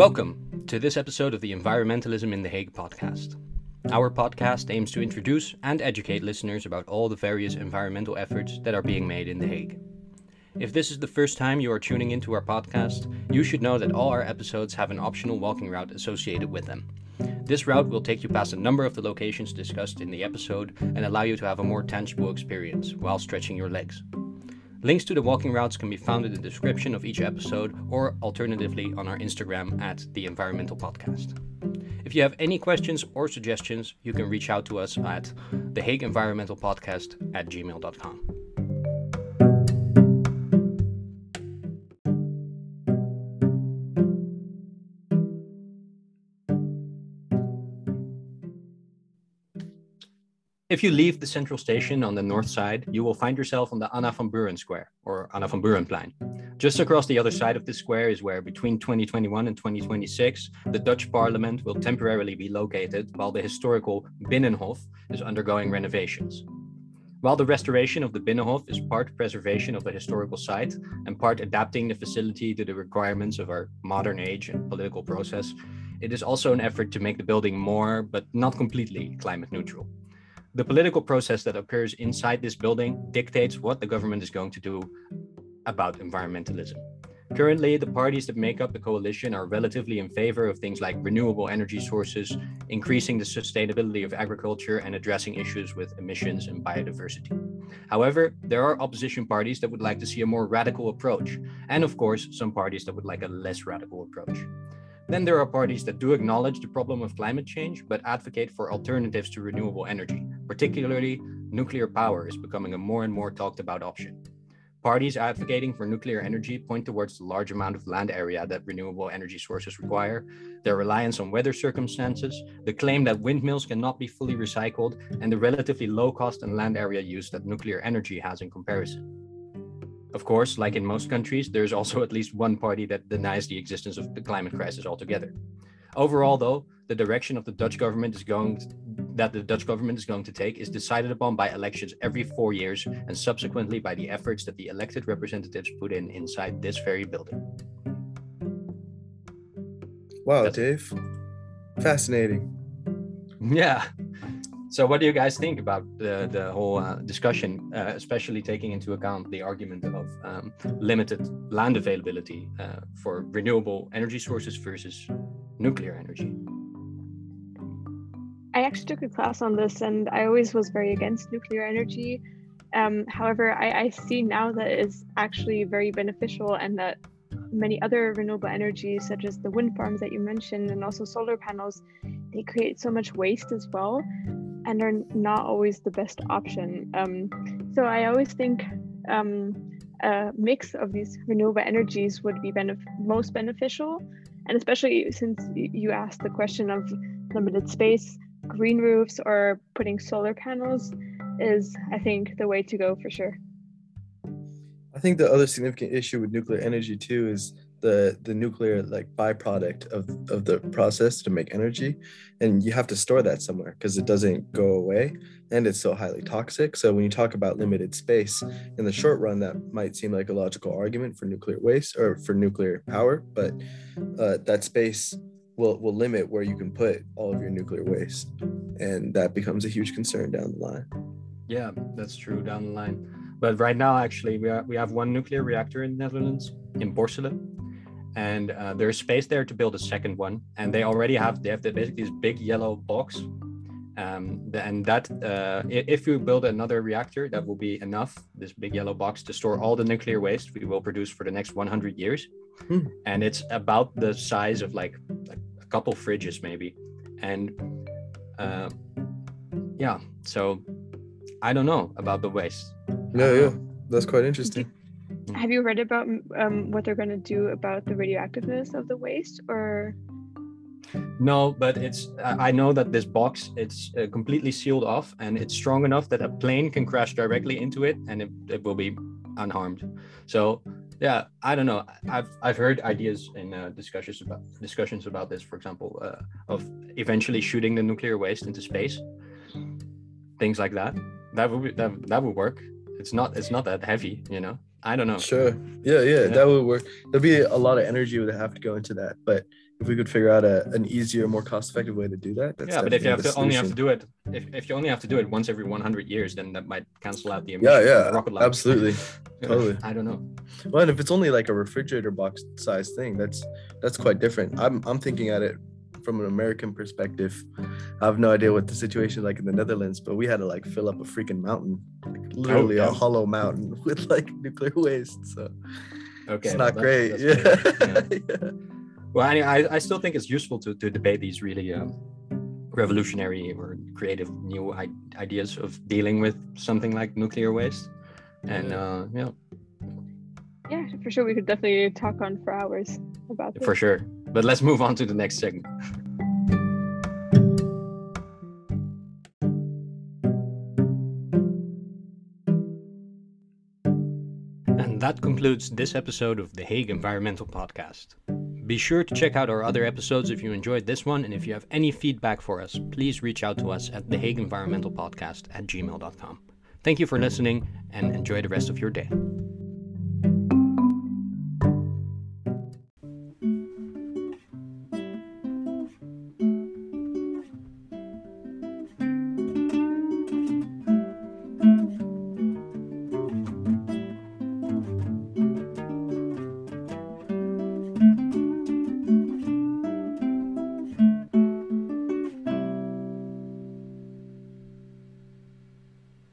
Welcome to this episode of the Environmentalism in The Hague podcast. Our podcast aims to introduce and educate listeners about all the various environmental efforts that are being made in The Hague. If this is the first time you are tuning into our podcast, you should know that all our episodes have an optional walking route associated with them. This route will take you past a number of the locations discussed in the episode and allow you to have a more tangible experience while stretching your legs. Links to the walking routes can be found in the description of each episode or alternatively on our Instagram at The Environmental Podcast. If you have any questions or suggestions, you can reach out to us at the Hague Environmental Podcast at gmail.com. If you leave the central station on the north side, you will find yourself on the Anna van Buren Square or Anna van Buerenplein. Just across the other side of the square is where between 2021 and 2026, the Dutch parliament will temporarily be located while the historical Binnenhof is undergoing renovations. While the restoration of the Binnenhof is part preservation of a historical site and part adapting the facility to the requirements of our modern age and political process, it is also an effort to make the building more, but not completely, climate neutral. The political process that occurs inside this building dictates what the government is going to do about environmentalism. Currently, the parties that make up the coalition are relatively in favor of things like renewable energy sources, increasing the sustainability of agriculture, and addressing issues with emissions and biodiversity. However, there are opposition parties that would like to see a more radical approach, and of course, some parties that would like a less radical approach. Then there are parties that do acknowledge the problem of climate change, but advocate for alternatives to renewable energy. Particularly, nuclear power is becoming a more and more talked about option. Parties advocating for nuclear energy point towards the large amount of land area that renewable energy sources require, their reliance on weather circumstances, the claim that windmills cannot be fully recycled, and the relatively low cost and land area use that nuclear energy has in comparison. Of course, like in most countries, there's also at least one party that denies the existence of the climate crisis altogether. Overall, though, the direction of the Dutch government is going to, that the Dutch government is going to take is decided upon by elections every four years and subsequently by the efforts that the elected representatives put in inside this very building. Wow, That's Dave. Fascinating. Yeah. So, what do you guys think about the the whole uh, discussion, uh, especially taking into account the argument of um, limited land availability uh, for renewable energy sources versus nuclear energy? I actually took a class on this, and I always was very against nuclear energy. Um, however, I, I see now that it's actually very beneficial, and that many other renewable energies, such as the wind farms that you mentioned, and also solar panels, they create so much waste as well and are not always the best option. Um, so I always think um, a mix of these renewable energies would be benef- most beneficial. And especially since you asked the question of limited space, green roofs or putting solar panels is, I think, the way to go for sure. I think the other significant issue with nuclear energy too is the the nuclear like byproduct of of the process to make energy and you have to store that somewhere because it doesn't go away and it's so highly toxic. So when you talk about limited space in the short run that might seem like a logical argument for nuclear waste or for nuclear power but uh, that space will will limit where you can put all of your nuclear waste and that becomes a huge concern down the line. Yeah that's true down the line. But right now actually we, are, we have one nuclear reactor in the netherlands in Borssele and uh, there's space there to build a second one. And they already have they have the, basically this big yellow box. Um, and that uh, if you build another reactor that will be enough this big yellow box to store all the nuclear waste we will produce for the next 100 years. Hmm. and it's about the size of like, like a couple fridges maybe. And uh, yeah so i don't know about the waste. Yeah yeah that's quite interesting have you read about um, what they're going to do about the radioactiveness of the waste or? No but it's i know that this box it's uh, completely sealed off and it's strong enough that a plane can crash directly into it and it, it will be unharmed. So yeah i don't know. I've i've heard ideas in uh, discussions about discussions about this for example uh, of eventually shooting the nuclear waste into space. Things like that. That would be, that, that would work. It's not it's not that heavy you know I don't know. Sure. Yeah, yeah, yeah, that would work. There'd be a lot of energy would have to go into that, but if we could figure out a, an easier, more cost-effective way to do that. That's yeah, but if you have to only have to do it, if, if you only have to do it once every 100 years, then that might cancel out the Yeah, yeah, rocket launch. absolutely. Totally. I don't know. Well, and if it's only like a refrigerator box size thing, that's that's quite different. I'm I'm thinking at it from an American perspective. I have no idea what the situation is like in the Netherlands, but we had to like fill up a freaking mountain, like literally yeah. a hollow mountain with like nuclear waste. So Okay, it's well, not great. that's- that's yeah. great. Yeah. Well, anyway, I, I still think it's useful to, to debate these really um, revolutionary or creative new I- ideas of dealing with something like nuclear waste. And uh, yeah, Yeah, for sure. We could definitely talk on for hours about this. for sure. But let's move on to the next segment. that concludes this episode of the Hague Environmental Podcast. Be sure to check out our other episodes if you enjoyed this one, and if you have any feedback for us, please reach out to us at the Hague Environmental Podcast at gmail.com. Thank you for listening and enjoy the rest of your day.